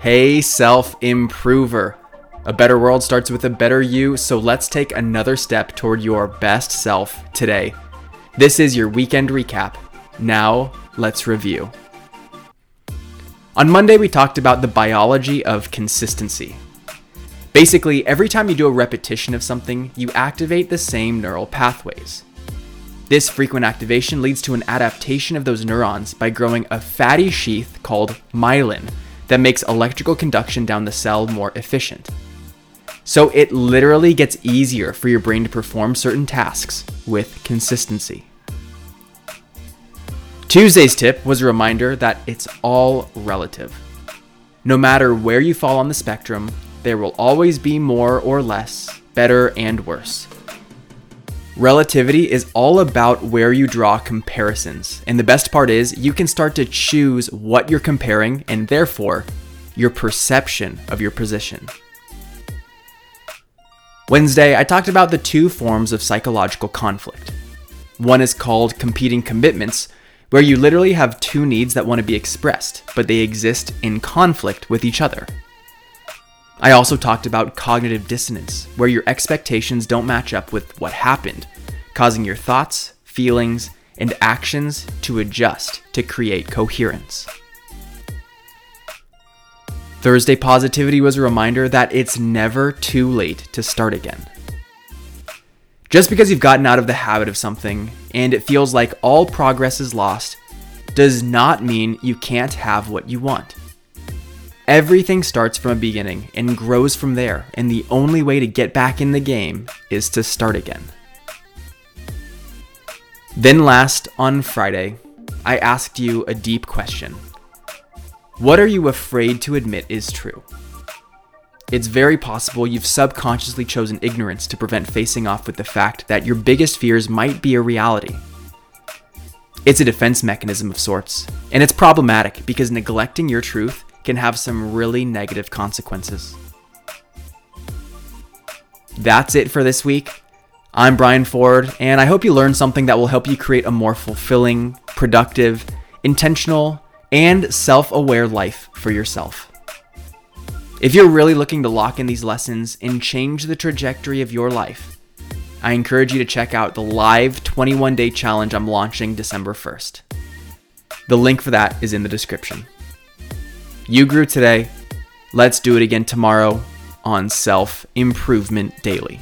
Hey, self improver. A better world starts with a better you, so let's take another step toward your best self today. This is your weekend recap. Now, let's review. On Monday, we talked about the biology of consistency. Basically, every time you do a repetition of something, you activate the same neural pathways. This frequent activation leads to an adaptation of those neurons by growing a fatty sheath called myelin that makes electrical conduction down the cell more efficient. So it literally gets easier for your brain to perform certain tasks with consistency. Tuesday's tip was a reminder that it's all relative. No matter where you fall on the spectrum, there will always be more or less, better and worse. Relativity is all about where you draw comparisons. And the best part is, you can start to choose what you're comparing and therefore your perception of your position. Wednesday, I talked about the two forms of psychological conflict. One is called competing commitments, where you literally have two needs that want to be expressed, but they exist in conflict with each other. I also talked about cognitive dissonance, where your expectations don't match up with what happened, causing your thoughts, feelings, and actions to adjust to create coherence. Thursday positivity was a reminder that it's never too late to start again. Just because you've gotten out of the habit of something and it feels like all progress is lost does not mean you can't have what you want. Everything starts from a beginning and grows from there, and the only way to get back in the game is to start again. Then, last, on Friday, I asked you a deep question What are you afraid to admit is true? It's very possible you've subconsciously chosen ignorance to prevent facing off with the fact that your biggest fears might be a reality. It's a defense mechanism of sorts, and it's problematic because neglecting your truth can have some really negative consequences. That's it for this week. I'm Brian Ford, and I hope you learned something that will help you create a more fulfilling, productive, intentional, and self aware life for yourself. If you're really looking to lock in these lessons and change the trajectory of your life, I encourage you to check out the live 21 day challenge I'm launching December 1st. The link for that is in the description. You grew today. Let's do it again tomorrow on Self Improvement Daily.